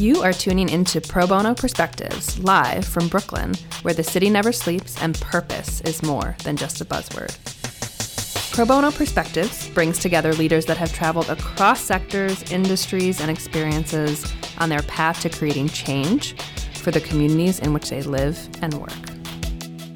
You are tuning into Pro Bono Perspectives live from Brooklyn, where the city never sleeps and purpose is more than just a buzzword. Pro Bono Perspectives brings together leaders that have traveled across sectors, industries, and experiences on their path to creating change for the communities in which they live and work.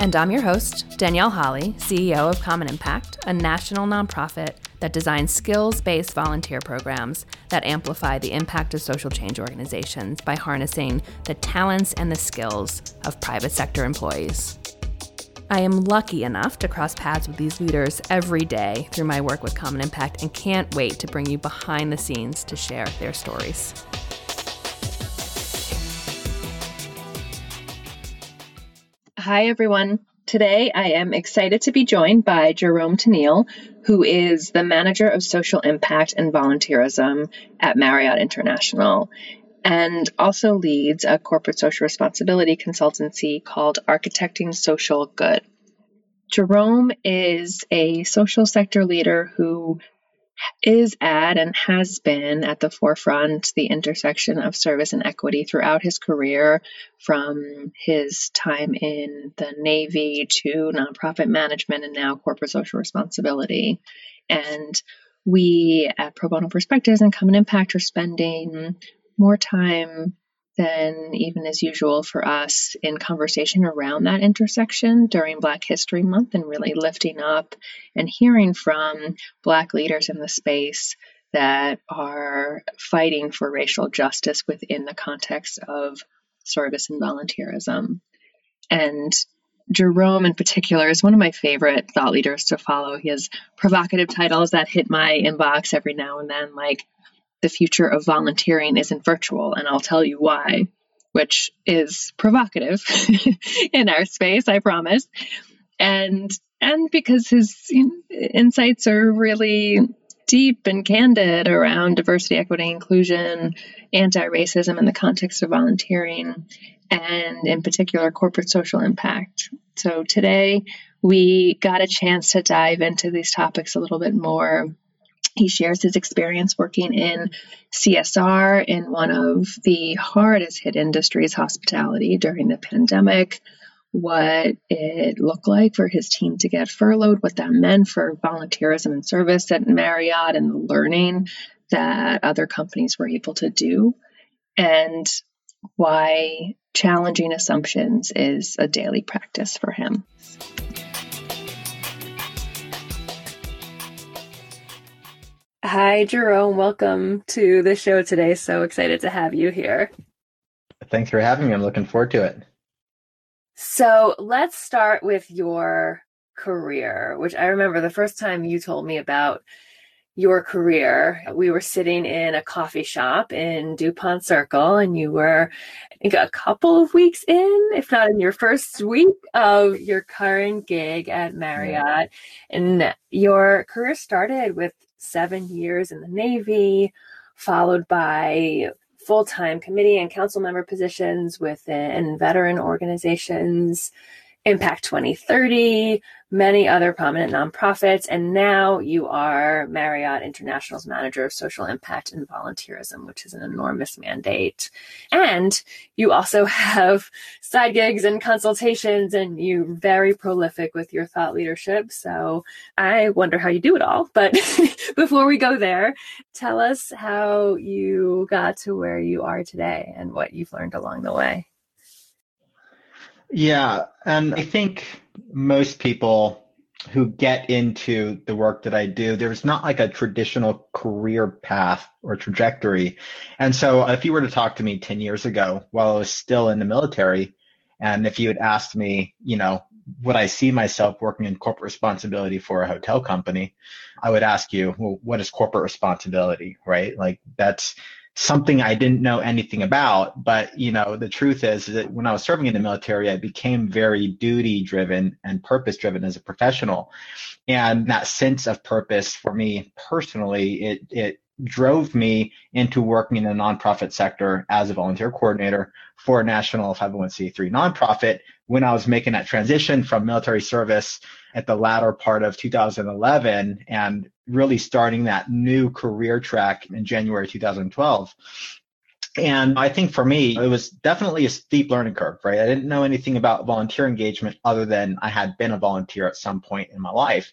And I'm your host, Danielle Holly, CEO of Common Impact, a national nonprofit that designs skills based volunteer programs that amplify the impact of social change organizations by harnessing the talents and the skills of private sector employees. I am lucky enough to cross paths with these leaders every day through my work with Common Impact and can't wait to bring you behind the scenes to share their stories. Hi, everyone. Today, I am excited to be joined by Jerome Tennille, who is the Manager of Social Impact and Volunteerism at Marriott International, and also leads a corporate social responsibility consultancy called Architecting Social Good. Jerome is a social sector leader who is at and has been at the forefront the intersection of service and equity throughout his career from his time in the navy to nonprofit management and now corporate social responsibility. And we at pro bono perspectives and common impact are spending more time than even as usual for us in conversation around that intersection during Black History Month and really lifting up and hearing from Black leaders in the space that are fighting for racial justice within the context of service and volunteerism. And Jerome, in particular, is one of my favorite thought leaders to follow. He has provocative titles that hit my inbox every now and then, like the future of volunteering isn't virtual, and I'll tell you why, which is provocative in our space, I promise. And and because his insights are really deep and candid around diversity, equity, inclusion, anti-racism in the context of volunteering, and in particular corporate social impact. So today we got a chance to dive into these topics a little bit more he shares his experience working in CSR in one of the hardest hit industries, hospitality, during the pandemic, what it looked like for his team to get furloughed, what that meant for volunteerism and service at Marriott, and the learning that other companies were able to do, and why challenging assumptions is a daily practice for him. Hi, Jerome. Welcome to the show today. So excited to have you here. Thanks for having me. I'm looking forward to it. So let's start with your career, which I remember the first time you told me about your career. We were sitting in a coffee shop in DuPont Circle, and you were, I think, a couple of weeks in, if not in your first week of your current gig at Marriott. And your career started with seven years in the Navy, followed by full time committee and council member positions within veteran organizations, Impact 2030, many other prominent nonprofits, and now you are Marriott International's manager of social impact and volunteerism, which is an enormous mandate. And you also have side gigs and consultations, and you're very prolific with your thought leadership. So I wonder how you do it all. But before we go there, tell us how you got to where you are today and what you've learned along the way. Yeah. And I think most people who get into the work that I do, there's not like a traditional career path or trajectory. And so if you were to talk to me 10 years ago while I was still in the military, and if you had asked me, you know, would I see myself working in corporate responsibility for a hotel company? I would ask you, well, what is corporate responsibility, right? Like that's something I didn't know anything about. But, you know, the truth is that when I was serving in the military, I became very duty driven and purpose driven as a professional. And that sense of purpose for me personally, it, it drove me into working in the nonprofit sector as a volunteer coordinator for a national 501c3 nonprofit when I was making that transition from military service at the latter part of 2011 and really starting that new career track in January 2012. And I think for me, it was definitely a steep learning curve, right? I didn't know anything about volunteer engagement other than I had been a volunteer at some point in my life.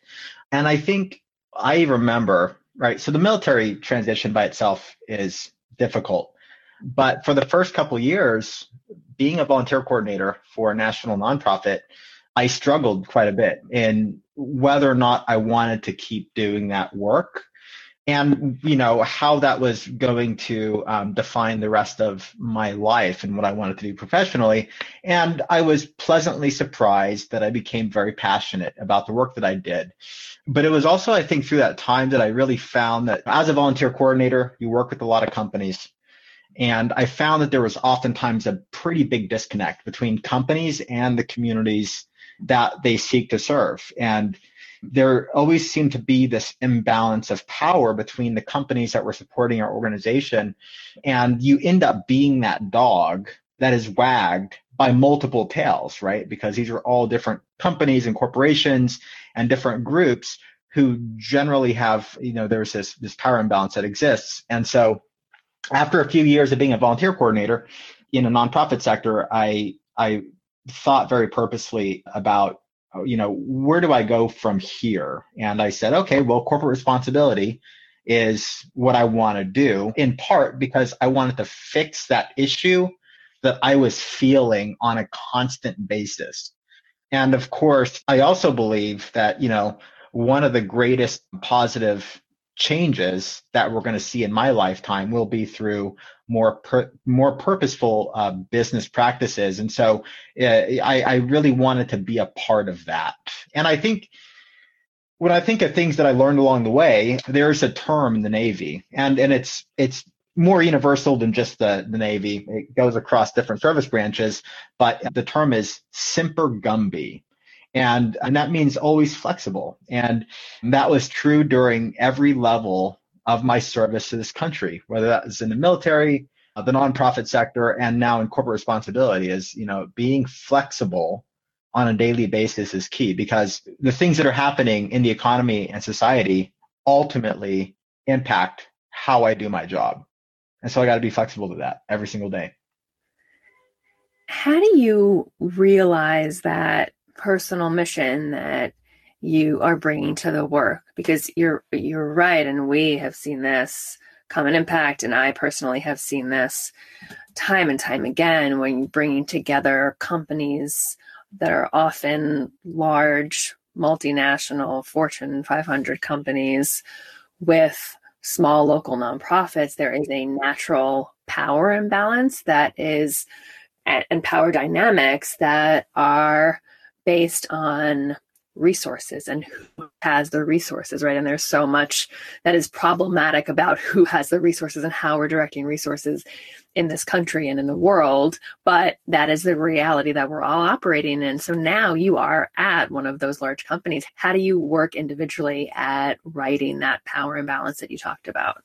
And I think I remember, right? So the military transition by itself is difficult. But for the first couple years, being a volunteer coordinator for a national nonprofit, I struggled quite a bit in whether or not I wanted to keep doing that work and you know how that was going to um, define the rest of my life and what I wanted to do professionally. And I was pleasantly surprised that I became very passionate about the work that I did. But it was also, I think, through that time that I really found that as a volunteer coordinator, you work with a lot of companies. And I found that there was oftentimes a pretty big disconnect between companies and the communities that they seek to serve. And there always seemed to be this imbalance of power between the companies that were supporting our organization. And you end up being that dog that is wagged by multiple tails, right? Because these are all different companies and corporations and different groups who generally have, you know, there's this, this power imbalance that exists. And so after a few years of being a volunteer coordinator in a nonprofit sector, I, I thought very purposely about Uh, you know, where do I go from here? And I said, okay, well, corporate responsibility is what I want to do in part because I wanted to fix that issue that I was feeling on a constant basis. And of course, I also believe that, you know, one of the greatest positive changes that we're going to see in my lifetime will be through more per, more purposeful uh, business practices. And so uh, I, I really wanted to be a part of that. And I think when I think of things that I learned along the way, there's a term in the Navy, and and it's it's more universal than just the, the Navy. It goes across different service branches, but the term is Semper Gumby. And, and that means always flexible. And that was true during every level of my service to this country, whether that was in the military, uh, the nonprofit sector, and now in corporate responsibility is, you know, being flexible on a daily basis is key because the things that are happening in the economy and society ultimately impact how I do my job. And so I got to be flexible to that every single day. How do you realize that personal mission that you are bringing to the work because you're you're right and we have seen this common impact and i personally have seen this time and time again when you're bringing together companies that are often large multinational fortune 500 companies with small local nonprofits. There is a natural power imbalance that is and power dynamics that are based on resources and who has the resources, right? And there's so much that is problematic about who has the resources and how we're directing resources in this country and in the world. But that is the reality that we're all operating in. So now you are at one of those large companies. How do you work individually at righting that power imbalance that you talked about?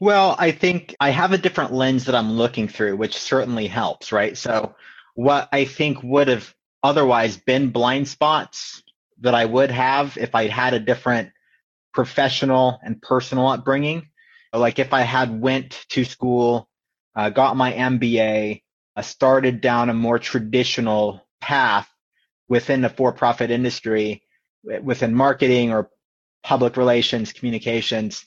Well, I think I have a different lens that I'm looking through, which certainly helps, right? So what I think would have otherwise been blind spots that I would have if I had a different professional and personal upbringing. Like if I had went to school, uh, got my MBA, uh, started down a more traditional path within the for-profit industry, within marketing or public relations, communications,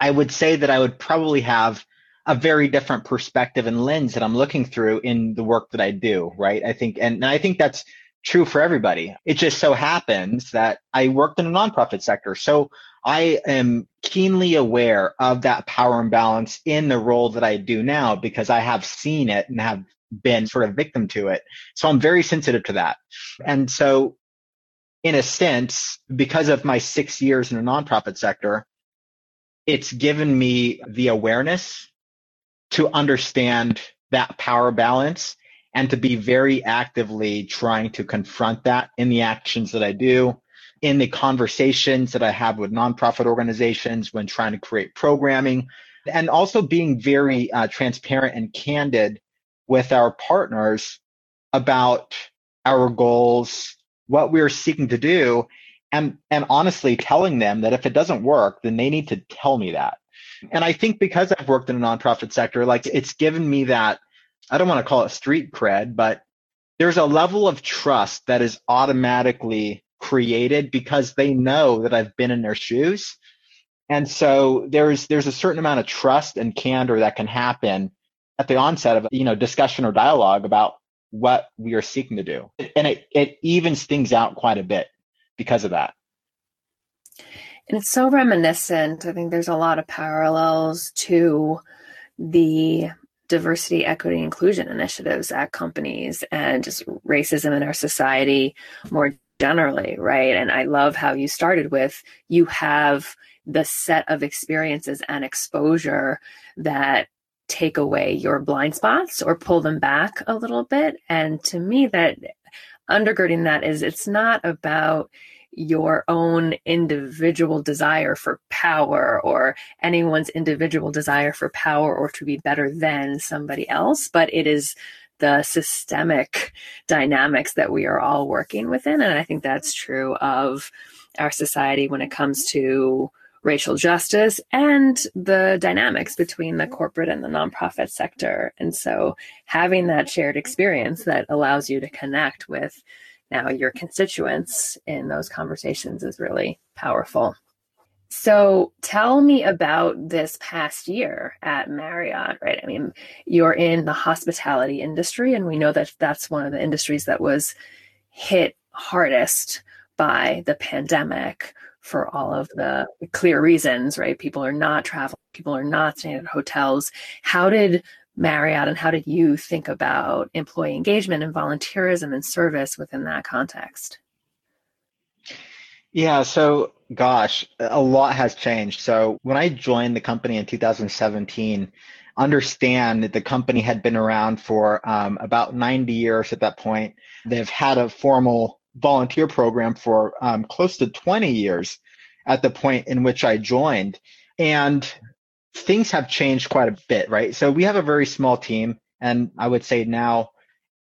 I would say that I would probably have a very different perspective and lens that I'm looking through in the work that I do, right? I think, and, and I think that's true for everybody. It just so happens that I worked in a nonprofit sector. So I am keenly aware of that power imbalance in the role that I do now because I have seen it and have been sort of victim to it. So I'm very sensitive to that. And so in a sense, because of my six years in the nonprofit sector, it's given me the awareness to understand that power balance and to be very actively trying to confront that in the actions that I do, in the conversations that I have with nonprofit organizations when trying to create programming, and also being very uh, transparent and candid with our partners about our goals, what we're seeking to do, and and honestly telling them that if it doesn't work, then they need to tell me that And I think because I've worked in the nonprofit sector, like it's given me that, I don't want to call it street cred, but there's a level of trust that is automatically created because they know that I've been in their shoes. And so there's there's a certain amount of trust and candor that can happen at the onset of you know discussion or dialogue about what we are seeking to do. And it, it evens things out quite a bit because of that. And it's so reminiscent. I think there's a lot of parallels to the diversity, equity, inclusion initiatives at companies and just racism in our society more generally, right? And I love how you started with you have the set of experiences and exposure that take away your blind spots or pull them back a little bit. And to me, that undergirding that is it's not about your own individual desire for power or anyone's individual desire for power or to be better than somebody else, but it is the systemic dynamics that we are all working within. And I think that's true of our society when it comes to racial justice and the dynamics between the corporate and the nonprofit sector. And so having that shared experience that allows you to connect with now your constituents in those conversations is really powerful. So tell me about this past year at Marriott, right? I mean, you're in the hospitality industry, and we know that that's one of the industries that was hit hardest by the pandemic for all of the clear reasons, right? People are not traveling, people are not staying at hotels. How did Marriott and how did you think about employee engagement and volunteerism and service within that context? Yeah, so gosh, a lot has changed. So when I joined the company in 2017, understand that the company had been around for um, about 90 years at that point. They've had a formal volunteer program for um, close to 20 years at the point in which I joined. And things have changed quite a bit, right? So we have a very small team. And I would say now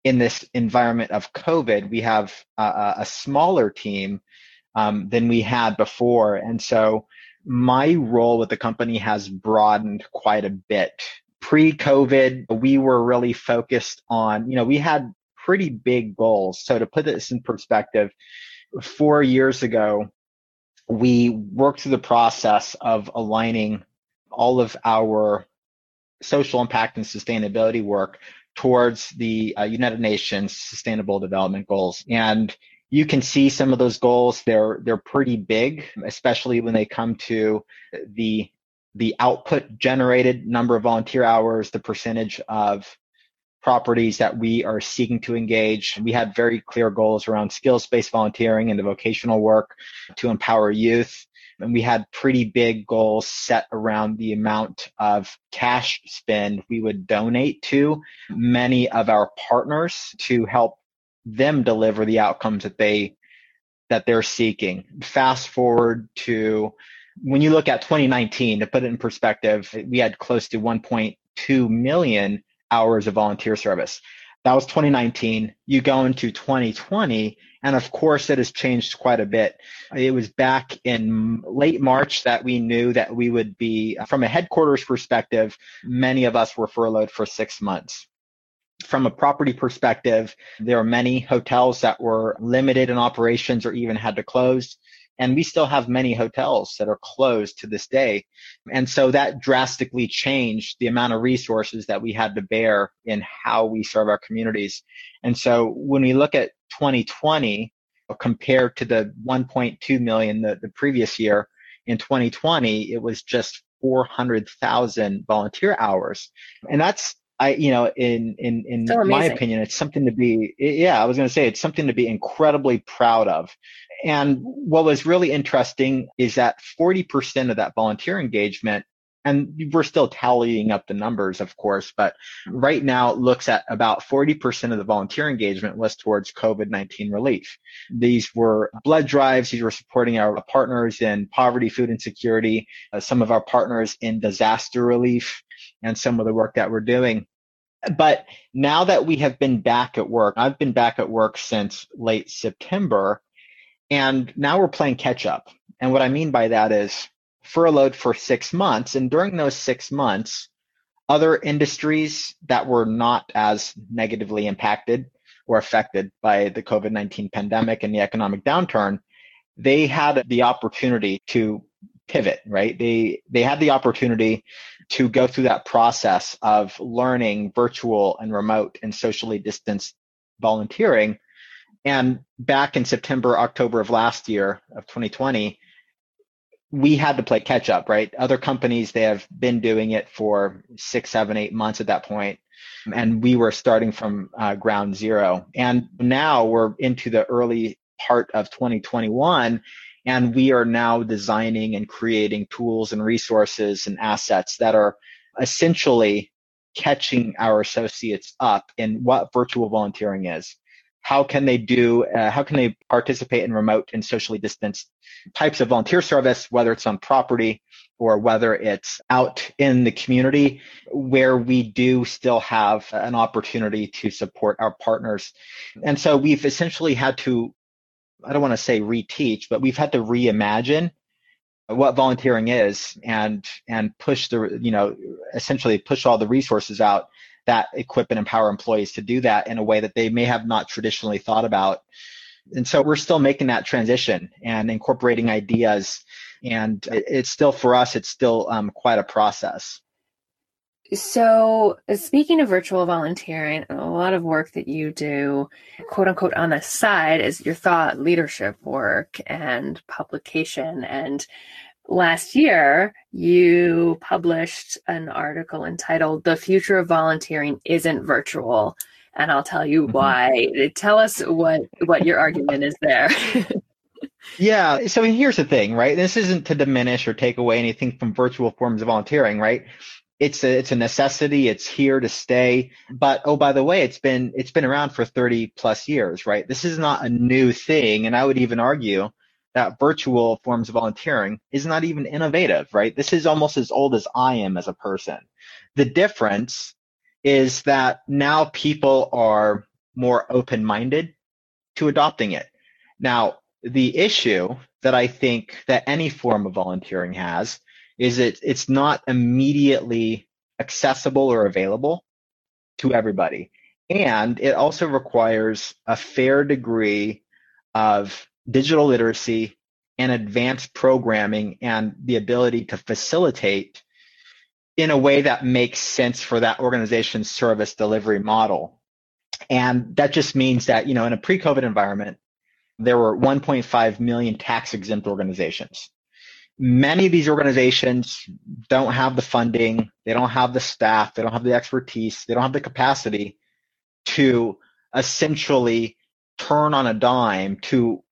in this environment of COVID, we have a, a smaller team um, than we had before. And so my role with the company has broadened quite a bit. Pre COVID, we were really focused on, you know, we had pretty big goals. So to put this in perspective, four years ago, we worked through the process of aligning all of our social impact and sustainability work towards the uh, United Nations Sustainable Development Goals. And you can see some of those goals. They're they're pretty big, especially when they come to the the output generated number of volunteer hours, the percentage of properties that we are seeking to engage. We had very clear goals around skills based volunteering and the vocational work to empower youth. And we had pretty big goals set around the amount of cash spend we would donate to many of our partners to help them deliver the outcomes that they that they're seeking. Fast forward to when you look at 2019 to put it in perspective, we had close to 1.2 million hours of volunteer service. That was 2019. You go into 2020, and of course, it has changed quite a bit. It was back in late March that we knew that we would be, from a headquarters perspective, many of us were furloughed for six months. From a property perspective, there are many hotels that were limited in operations or even had to close. And we still have many hotels that are closed to this day. And so that drastically changed the amount of resources that we had to bear in how we serve our communities. And so when we look at 2020 compared to the 1.2 million the, the previous year, in 2020, it was just 400,000 volunteer hours. And that's I, you know, in in in so my opinion, it's something to be. Yeah, I was going to say it's something to be incredibly proud of. And what was really interesting is that 40% of that volunteer engagement, and we're still tallying up the numbers, of course, but right now it looks at about 40% of the volunteer engagement was towards COVID-19 relief. These were blood drives. These were supporting our partners in poverty, food insecurity, uh, some of our partners in disaster relief and some of the work that we're doing. But now that we have been back at work, I've been back at work since late September, and now we're playing catch up. And what I mean by that is furloughed for six months. And during those six months, other industries that were not as negatively impacted or affected by the COVID 19 pandemic and the economic downturn, they had the opportunity to pivot, right? They, they had the opportunity to go through that process of learning virtual and remote and socially distanced volunteering. And back in September, October of last year of 2020, we had to play catch up, right? Other companies, they have been doing it for six, seven, eight months at that point, And we were starting from uh, ground zero. And now we're into the early part of 2021. And we are now designing and creating tools and resources and assets that are essentially catching our associates up in what virtual volunteering is. How can they do, uh, how can they participate in remote and socially distanced types of volunteer service, whether it's on property or whether it's out in the community where we do still have an opportunity to support our partners. And so we've essentially had to I don't want to say reteach, but we've had to reimagine what volunteering is and and push the you know essentially push all the resources out that equip and empower employees to do that in a way that they may have not traditionally thought about. And so we're still making that transition and incorporating ideas. And it's still for us, it's still um, quite a process. So, speaking of virtual volunteering, a lot of work that you do, quote unquote, on the side is your thought leadership work and publication. And last year, you published an article entitled The Future of Volunteering Isn't Virtual. And I'll tell you mm-hmm. why. Tell us what, what your argument is there. yeah. So here's the thing, right? This isn't to diminish or take away anything from virtual forms of volunteering, right? it's a it's a necessity it's here to stay but oh by the way it's been it's been around for 30 plus years right this is not a new thing and i would even argue that virtual forms of volunteering is not even innovative right? This is almost as old as i am as a person. The difference is that now people are more open minded to adopting it. Now the issue that i think that any form of volunteering has is it it's not immediately accessible or available to everybody. And it also requires a fair degree of digital literacy and advanced programming and the ability to facilitate in a way that makes sense for that organization's service delivery model. And that just means that, you know, in a pre-COVID environment, there were 1.5 million tax exempt organizations many of these organizations don't have the funding, they don't have the staff, they don't have the expertise, they don't have the capacity to essentially turn on a dime to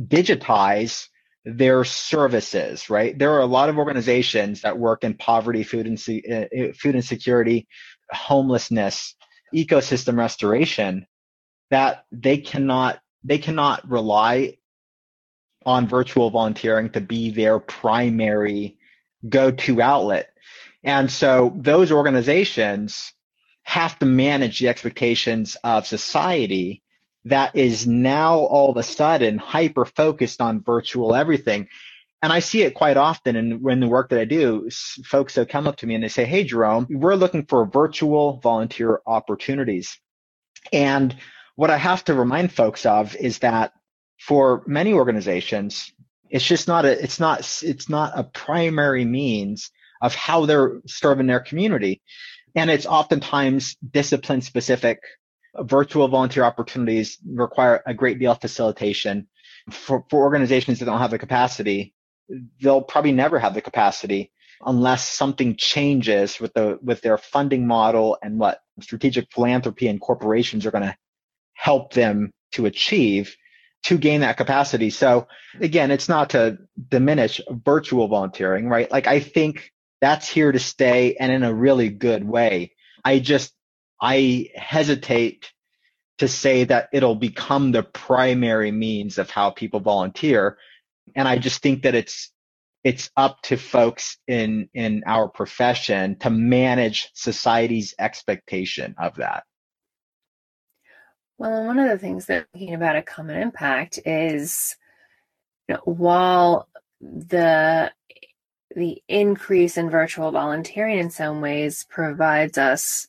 digitize their services, right? There are a lot of organizations that work in poverty, food and uh, food insecurity, homelessness, ecosystem restoration that they cannot they cannot rely on virtual volunteering to be their primary go-to outlet. And so those organizations have to manage the expectations of society that is now all of a sudden hyper focused on virtual everything. And I see it quite often in, in the work that I do. Folks that come up to me and they say, Hey, Jerome, we're looking for virtual volunteer opportunities. And what I have to remind folks of is that for many organizations, it's just not a it's not it's not a primary means of how they're serving their community. And it's oftentimes discipline specific. Virtual volunteer opportunities require a great deal of facilitation. For, for organizations that don't have the capacity, they'll probably never have the capacity unless something changes with the with their funding model and what strategic philanthropy and corporations are going to help them to achieve to gain that capacity. So again, it's not to diminish virtual volunteering, right? Like I think that's here to stay and in a really good way. I just, I hesitate to say that it'll become the primary means of how people volunteer. And I just think that it's, it's up to folks in, in our profession to manage society's expectation of that. Well, one of the things that thinking about a common impact is you know, while the the increase in virtual volunteering in some ways provides us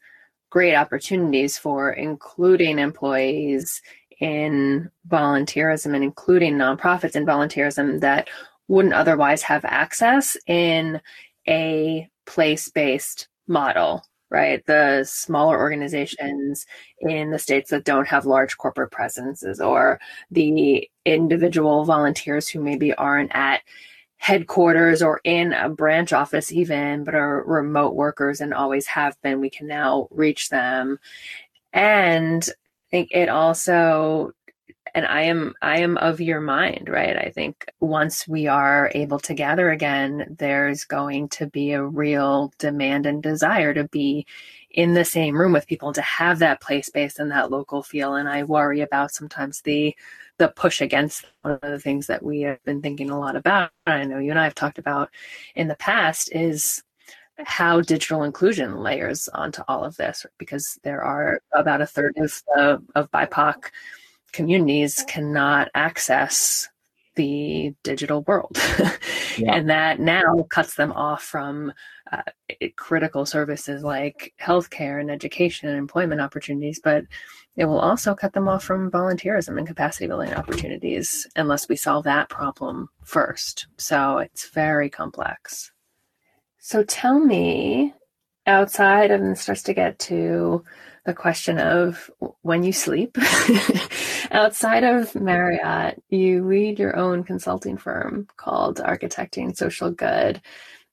great opportunities for including employees in volunteerism and including nonprofits in volunteerism that wouldn't otherwise have access in a place based model, right? The smaller organizations in the states that don't have large corporate presences or the individual volunteers who maybe aren't at headquarters or in a branch office even but are remote workers and always have been we can now reach them. And i think it also and i am i am of your mind right? I think once we are able to gather again there's going to be a real demand and desire to be in the same room with people to have that place based and that local feel. And i worry about sometimes the the push against one of the things that we have been thinking a lot about i know you and i have talked about in the past is how digital inclusion layers onto all of this because there are about a third of, uh, of bipoc communities cannot access the digital world. Yeah. and that now cuts them off from uh, critical services like healthcare and education and employment opportunities but it will also cut them off from volunteerism and capacity building opportunities unless we solve that problem first. So it's very complex. So tell me, outside of, and starts to get to the question of when you sleep, outside of Marriott, you lead your own consulting firm called Architecting Social Good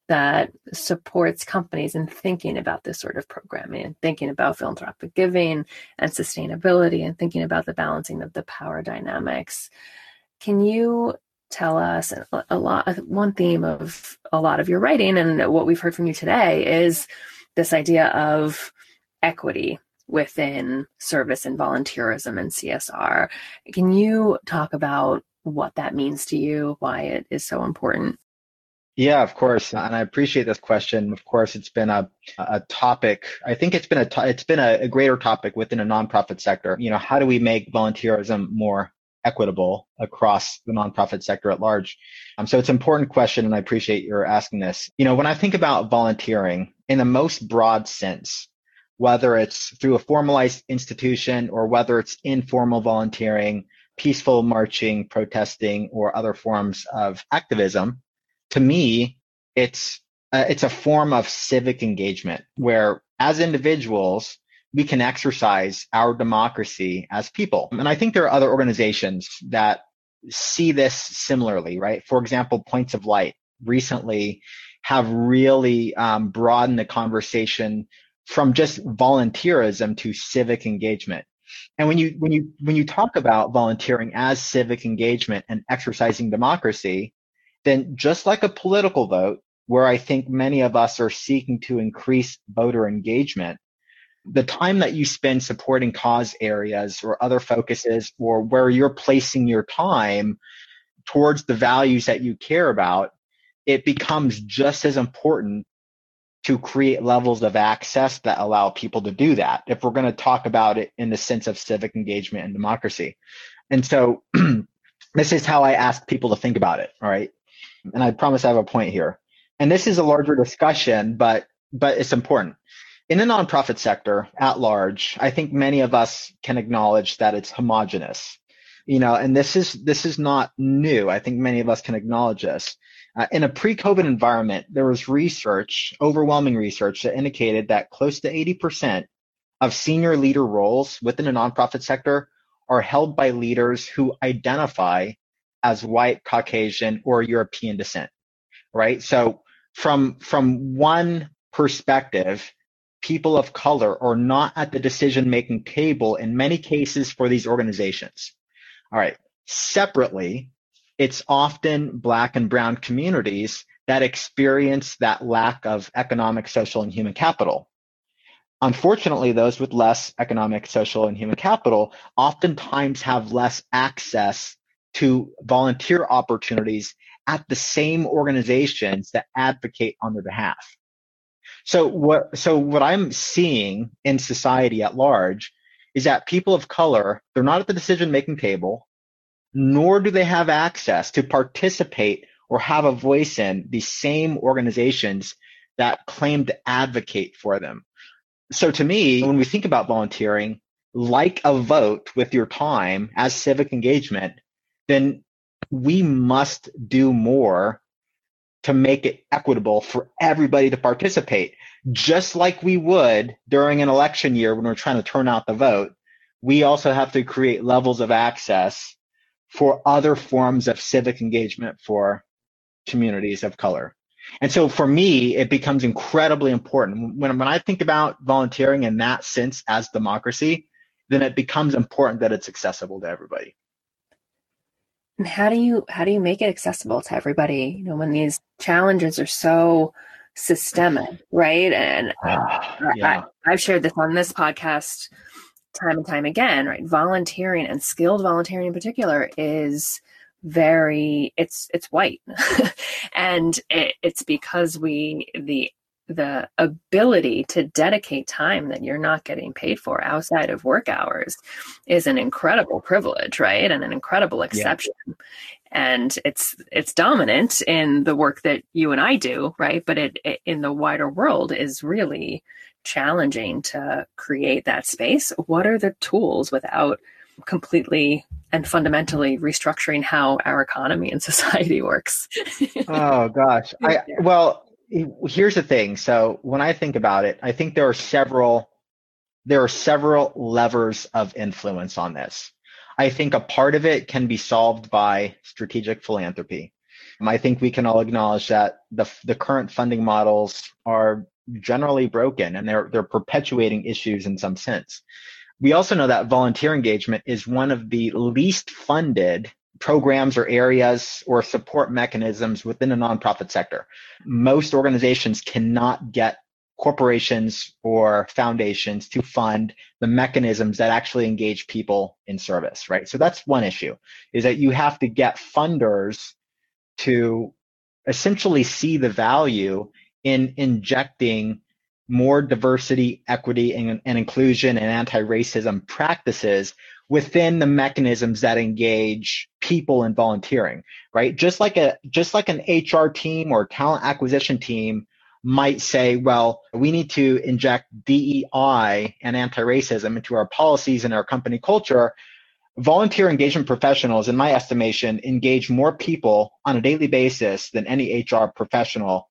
that supports companies in thinking about this sort of programming and thinking about philanthropic giving and sustainability and thinking about the balancing of the power dynamics. Can you tell us a lot uh, one theme of a lot of your writing and what we've heard from you today is this idea of equity within service and volunteerism and CSR. Can you talk about what that means to you, why it is so important? Yeah, of course, and I appreciate this question. Of course, it's been a a topic. I think it's been a it's been a, a greater topic within a nonprofit sector. You know, how do we make volunteerism more equitable across the nonprofit sector at large? Um, so it's an important question, and I appreciate your asking this. You know, when I think about volunteering in the most broad sense, whether it's through a formalized institution or whether it's informal volunteering, peaceful marching, protesting, or other forms of activism to me, it's uh, it's a form of civic engagement where, as individuals, we can exercise our democracy as people. And I think there are other organizations that see this similarly, right? For example, Points of Light recently have really um, broadened the conversation from just volunteerism to civic engagement. And when you when you when you talk about volunteering as civic engagement and exercising democracy, then just like a political vote, where I think many of us are seeking to increase voter engagement, the time that you spend supporting cause areas or other focuses or where you're placing your time towards the values that you care about, it becomes just as important to create levels of access that allow people to do that if we're going to talk about it in the sense of civic engagement and democracy. And so this is how I ask people to think about it. All right and I promise I have a point here. And this is a larger discussion, but but it's important. In the nonprofit sector at large, I think many of us can acknowledge that it's homogenous. You know, and this is this is not new. I think many of us can acknowledge this. Uh, in a pre-COVID environment, there was research, overwhelming research, that indicated that close to 80% of senior leader roles within the nonprofit sector are held by leaders who identify as white, Caucasian, or European descent, right? So from, from one perspective, people of color are not at the decision making table in many cases for these organizations. All right. Separately, it's often black and brown communities that experience that lack of economic, social, and human capital. Unfortunately, those with less economic, social, and human capital oftentimes have less access to volunteer opportunities at the same organizations that advocate on their behalf. So what, so what I'm seeing in society at large is that people of color, they're not at the decision making table, nor do they have access to participate or have a voice in the same organizations that claim to advocate for them. So to me, when we think about volunteering, like a vote with your time as civic engagement, then we must do more to make it equitable for everybody to participate. Just like we would during an election year when we're trying to turn out the vote, we also have to create levels of access for other forms of civic engagement for communities of color. And so for me, it becomes incredibly important. When, when I think about volunteering in that sense as democracy, then it becomes important that it's accessible to everybody. And how do you how do you make it accessible to everybody? You know, when these challenges are so systemic, right? And yeah. I, I've shared this on this podcast time and time again, right? Volunteering and skilled volunteering in particular is very it's it's white and it, it's because we the the ability to dedicate time that you're not getting paid for outside of work hours is an incredible privilege right and an incredible exception yeah. and it's it's dominant in the work that you and I do right but it, it in the wider world is really challenging to create that space what are the tools without completely and fundamentally restructuring how our economy and society works. oh gosh. I well, here's the thing. So when I think about it, I think there are several there are several levers of influence on this. I think a part of it can be solved by strategic philanthropy. I think we can all acknowledge that the the current funding models are generally broken and they're they're perpetuating issues in some sense. We also know that volunteer engagement is one of the least funded programs or areas or support mechanisms within the nonprofit sector. Most organizations cannot get corporations or foundations to fund the mechanisms that actually engage people in service, right? So that's one issue is that you have to get funders to essentially see the value in injecting more diversity, equity, and, and inclusion and anti-racism practices within the mechanisms that engage people in volunteering, right? Just like a just like an HR team or talent acquisition team might say, well, we need to inject DEI and anti-racism into our policies and our company culture. Volunteer engagement professionals, in my estimation, engage more people on a daily basis than any HR professional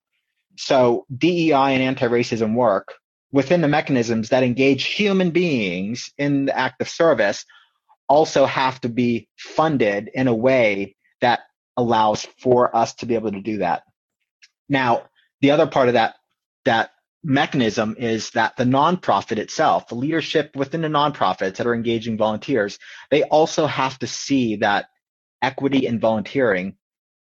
so DEI and anti-racism work within the mechanisms that engage human beings in the act of service also have to be funded in a way that allows for us to be able to do that. Now, the other part of that that mechanism is that the nonprofit itself, the leadership within the nonprofits that are engaging volunteers, they also have to see that equity in volunteering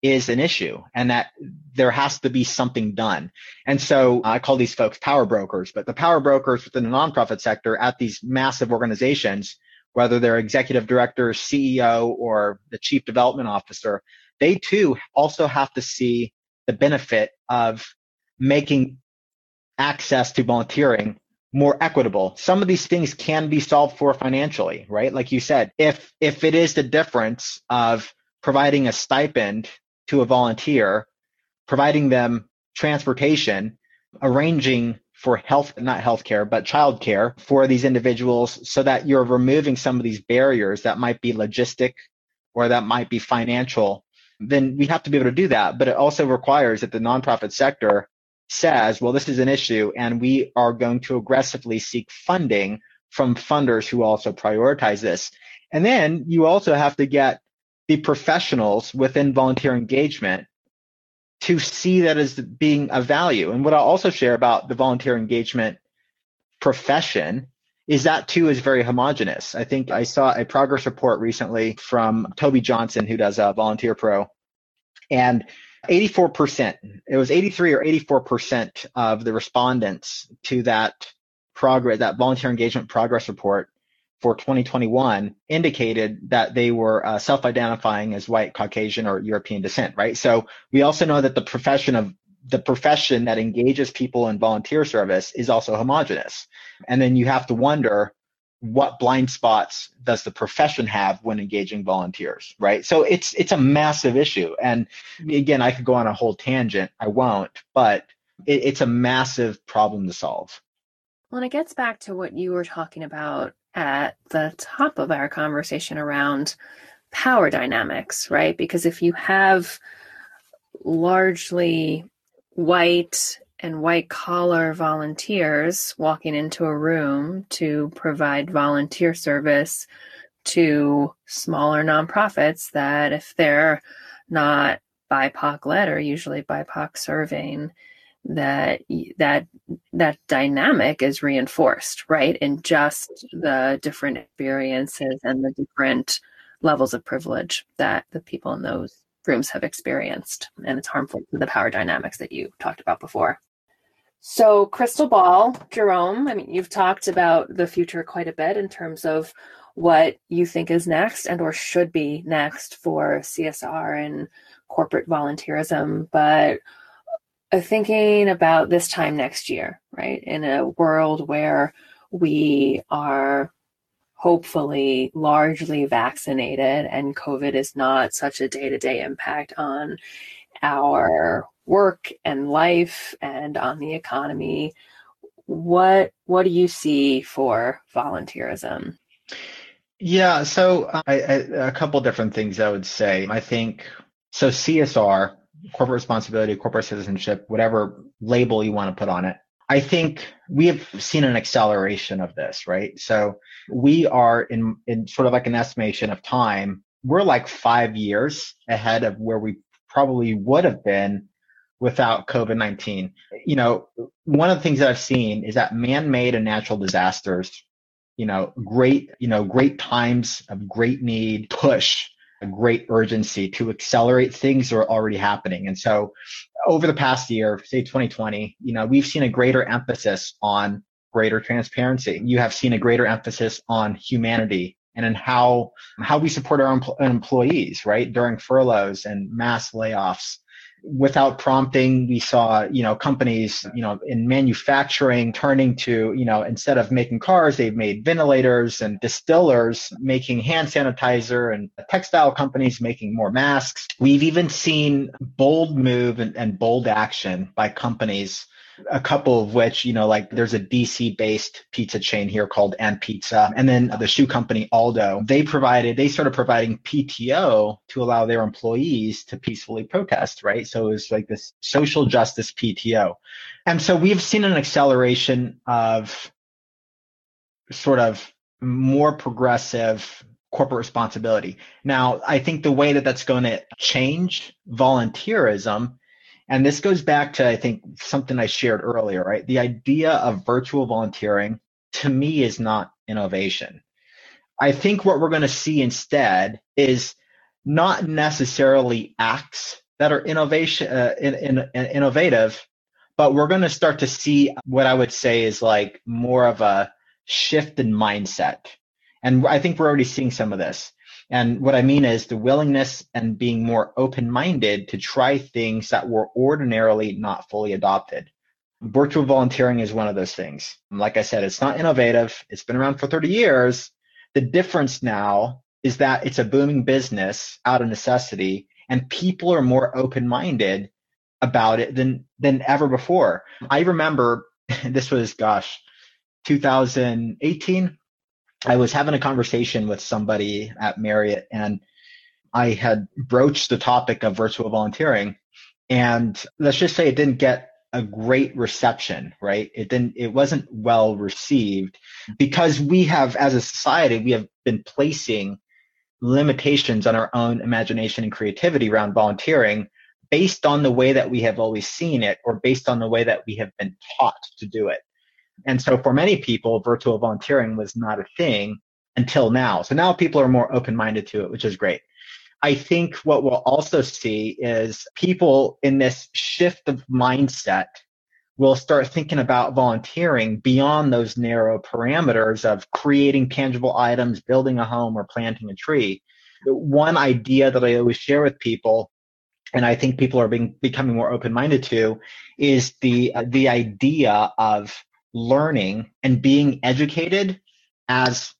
is an issue and that there has to be something done. And so I call these folks power brokers, but the power brokers within the nonprofit sector at these massive organizations, whether they're executive director, CEO, or the chief development officer, they too also have to see the benefit of making access to volunteering more equitable. Some of these things can be solved for financially, right? Like you said, if if it is the difference of providing a stipend to a volunteer, providing them transportation, arranging for health, not healthcare, but childcare for these individuals so that you're removing some of these barriers that might be logistic or that might be financial, then we have to be able to do that. But it also requires that the nonprofit sector says, well, this is an issue and we are going to aggressively seek funding from funders who also prioritize this. And then you also have to get the professionals within volunteer engagement to see that as being a value. And what I'll also share about the volunteer engagement profession is that too is very homogenous. I think I saw a progress report recently from Tobi Johnson, who does a Volunteer Pro, and 84%, it was 83 or 84% of the respondents to that progress, that volunteer engagement progress report for 2021 indicated that they were uh, self-identifying as white, Caucasian, or European descent, right? So we also know that the profession of the profession that engages people in volunteer service is also homogenous. And then you have to wonder, what blind spots does the profession have when engaging volunteers right so it's it's a massive issue and again i could go on a whole tangent i won't but it, it's a massive problem to solve well and it gets back to what you were talking about at the top of our conversation around power dynamics right? Because if you have largely white and white collar volunteers walking into a room to provide volunteer service to smaller nonprofits that if they're not BIPOC led or usually BIPOC serving, that that that dynamic is reinforced, right? In just the different experiences and the different levels of privilege that the people in those rooms have experienced. And it's harmful to the power dynamics that you talked about before. So, crystal ball, Jerome, I mean, you've talked about the future quite a bit in terms of what you think is next and or should be next for CSR and corporate volunteerism, but thinking about this time next year, right? In a world where we are hopefully largely vaccinated and COVID is not such a day to day impact on our work and life and on the economy. What what do you see for volunteerism? Yeah, so I, I, a couple different things I would say. I think so. CSR, corporate responsibility, corporate citizenship, whatever label you want to put on it. I think we have seen an acceleration of this, right? So we are in, in sort of like an estimation of time. We're like five years ahead of where we probably would have been without COVID 19. You know, one of the things that I've seen is that man made and natural disasters, you know, great, you know, great times of great need push a great urgency to accelerate things that are already happening. And so over the past year, say 2020, you know, we've seen a greater emphasis on greater transparency. You have seen a greater emphasis on humanity and in how how we support our employees, right? During furloughs and mass layoffs without prompting we saw you know companies you know in manufacturing turning to you know instead of making cars they've made ventilators and distillers making hand sanitizer and textile companies making more masks. We've even seen bold move and, and bold action by companies a couple of which, you know, like there's a DC based pizza chain here called And Pizza. And then the shoe company Aldo, they provided, they started providing PTO to allow their employees to peacefully protest, right? So it was like this social justice PTO. And so we've seen an acceleration of sort of more progressive corporate responsibility. Now, I think the way that that's going to change volunteerism and this goes back to, I think, something I shared earlier, right? The idea of virtual volunteering to me is not innovation. I think what we're going to see instead is not necessarily acts that are innovation, uh, in, in, in, innovative, but we're going to start to see what I would say is like more of a shift in mindset. And I think we're already seeing some of this. And what I mean is the willingness and being more open minded to try things that were ordinarily not fully adopted. Virtual volunteering is one of those things. Like I said, it's not innovative. It's been around for 30 years. The difference now is that it's a booming business out of necessity and people are more open minded about it than, than ever before. I remember this was, gosh, 2018 I was having a conversation with somebody at Marriott and I had broached the topic of virtual volunteering and let's just say it didn't get a great reception, right? It didn't, it wasn't well received because we have, as a society, we have been placing limitations on our own imagination and creativity around volunteering based on the way that we have always seen it or based on the way that we have been taught to do it. And so for many people, virtual volunteering was not a thing until now. So now people are more open minded to it, which is great. I think what we'll also see is people in this shift of mindset will start thinking about volunteering beyond those narrow parameters of creating tangible items, building a home, or planting a tree. One idea that I always share with people, and I think people are being becoming more open minded to, is the uh, the idea of learning and being educated as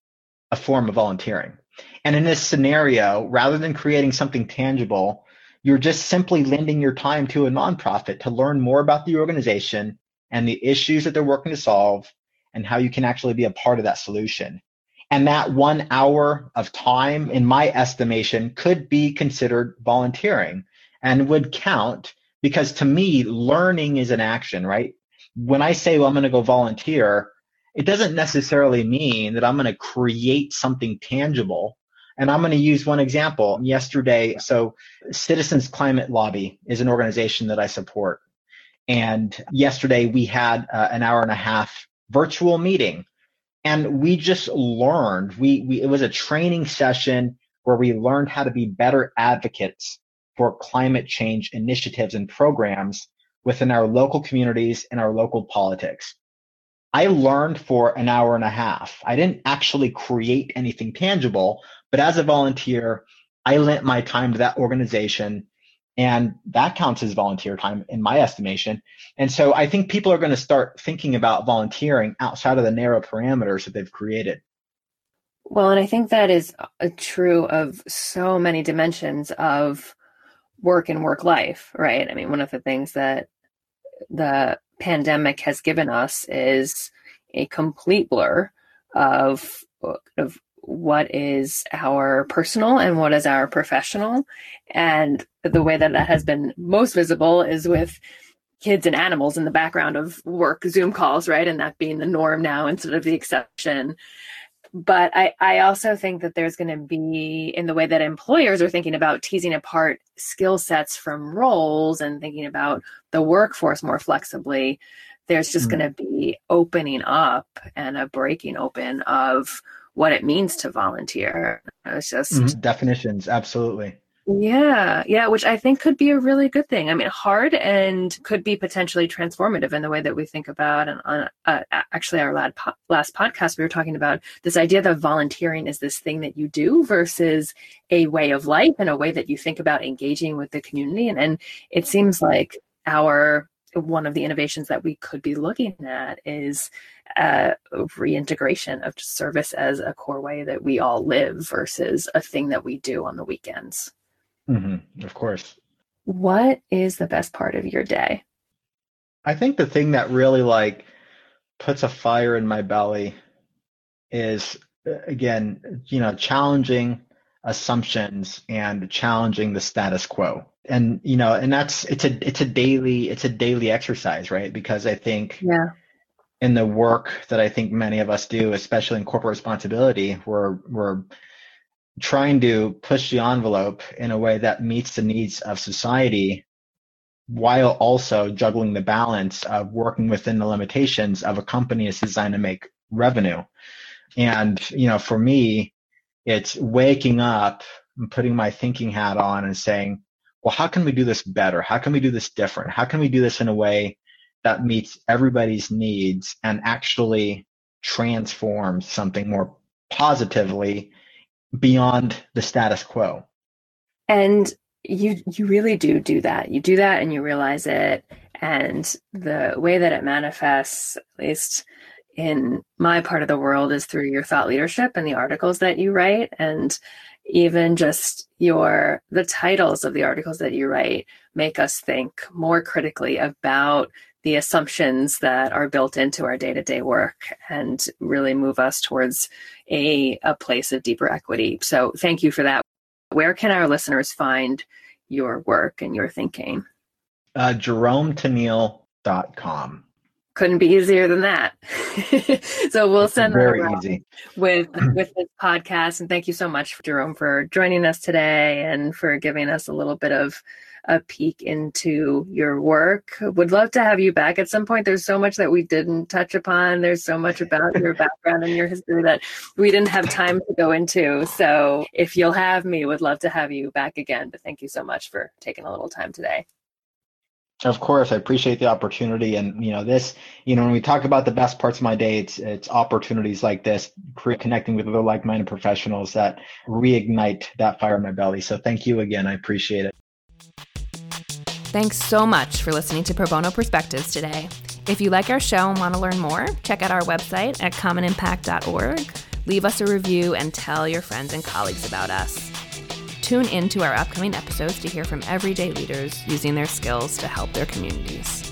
a form of volunteering. And in this scenario, rather than creating something tangible, you're just simply lending your time to a nonprofit to learn more about the organization and the issues that they're working to solve and how you can actually be a part of that solution. And that one hour of time, in my estimation, could be considered volunteering and would count because to me, learning is an action, right? When I say, well, I'm going to go volunteer, it doesn't necessarily mean that I'm going to create something tangible. And I'm going to use one example. Yesterday, so Citizens Climate Lobby is an organization that I support. And yesterday we had uh, an hour and a half virtual meeting and we just learned we, we it was a training session where we learned how to be better advocates for climate change initiatives and programs within our local communities and our local politics I learned for an hour and a half. I didn't actually create anything tangible, but as a volunteer, I lent my time to that organization and that counts as volunteer time in my estimation. And so I think people are going to start thinking about volunteering outside of the narrow parameters that they've created. Well, and I think that is true of so many dimensions of work and work life, right? I mean, one of the things that the pandemic has given us is a complete blur of of what is our personal and what is our professional. And the way that that has been most visible is with kids and animals in the background of work zoom calls right? And that being the norm now instead of the exception but I, I also think that there's going to be in the way that employers are thinking about teasing apart skill sets from roles and thinking about the workforce more flexibly there's just mm-hmm. going to be opening up and a breaking open of what it means to volunteer it's just mm-hmm. definitions absolutely yeah, yeah, which I think could be a really good thing. I mean, hard and could be potentially transformative in the way that we think about. And on uh, actually, our last, last podcast, we were talking about this idea that volunteering is this thing that you do versus a way of life and a way that you think about engaging with the community. And, and it seems like our one of the innovations that we could be looking at is uh, reintegration of service as a core way that we all live versus a thing that we do on the weekends. Mm-hmm, of course. What is the best part of your day? I think the thing that really like puts a fire in my belly is again, you know, challenging assumptions and challenging the status quo. And you know, and that's it's a it's a daily it's a daily exercise, right? Because I think yeah. in the work that I think many of us do, especially in corporate responsibility, we're we're trying to push the envelope in a way that meets the needs of society while also juggling the balance of working within the limitations of a company that's designed to make revenue. And, you know, for me, it's waking up and putting my thinking hat on and saying, well, how can we do this better? How can we do this different? How can we do this in a way that meets everybody's needs and actually transforms something more positively beyond the status quo. And you you really do do that. You do that and you realize it and the way that it manifests at least in my part of the world is through your thought leadership and the articles that you write and even just your the titles of the articles that you write make us think more critically about the assumptions that are built into our day-to-day work and really move us towards a, a place of deeper equity. So thank you for that. Where can our listeners find your work and your thinking? Uh, JeromeTennille.com. Couldn't be easier than that. so we'll send very easy with with this podcast. And thank you so much, Jerome, for joining us today and for giving us a little bit of a peek into your work. Would love to have you back at some point. There's so much that we didn't touch upon. There's so much about your background and your history that we didn't have time to go into. So if you'll have me, would love to have you back again. But thank you so much for taking a little time today. Of course, I appreciate the opportunity, and you know this. You know, when we talk about the best parts of my day, it's it's opportunities like this, connecting with other like-minded professionals that reignite that fire in my belly. So, thank you again. I appreciate it. Thanks so much for listening to Pro Bono Perspectives today. If you like our show and want to learn more, check out our website at commonimpact.org. Leave us a review and tell your friends and colleagues about us. Tune in to our upcoming episodes to hear from everyday leaders using their skills to help their communities.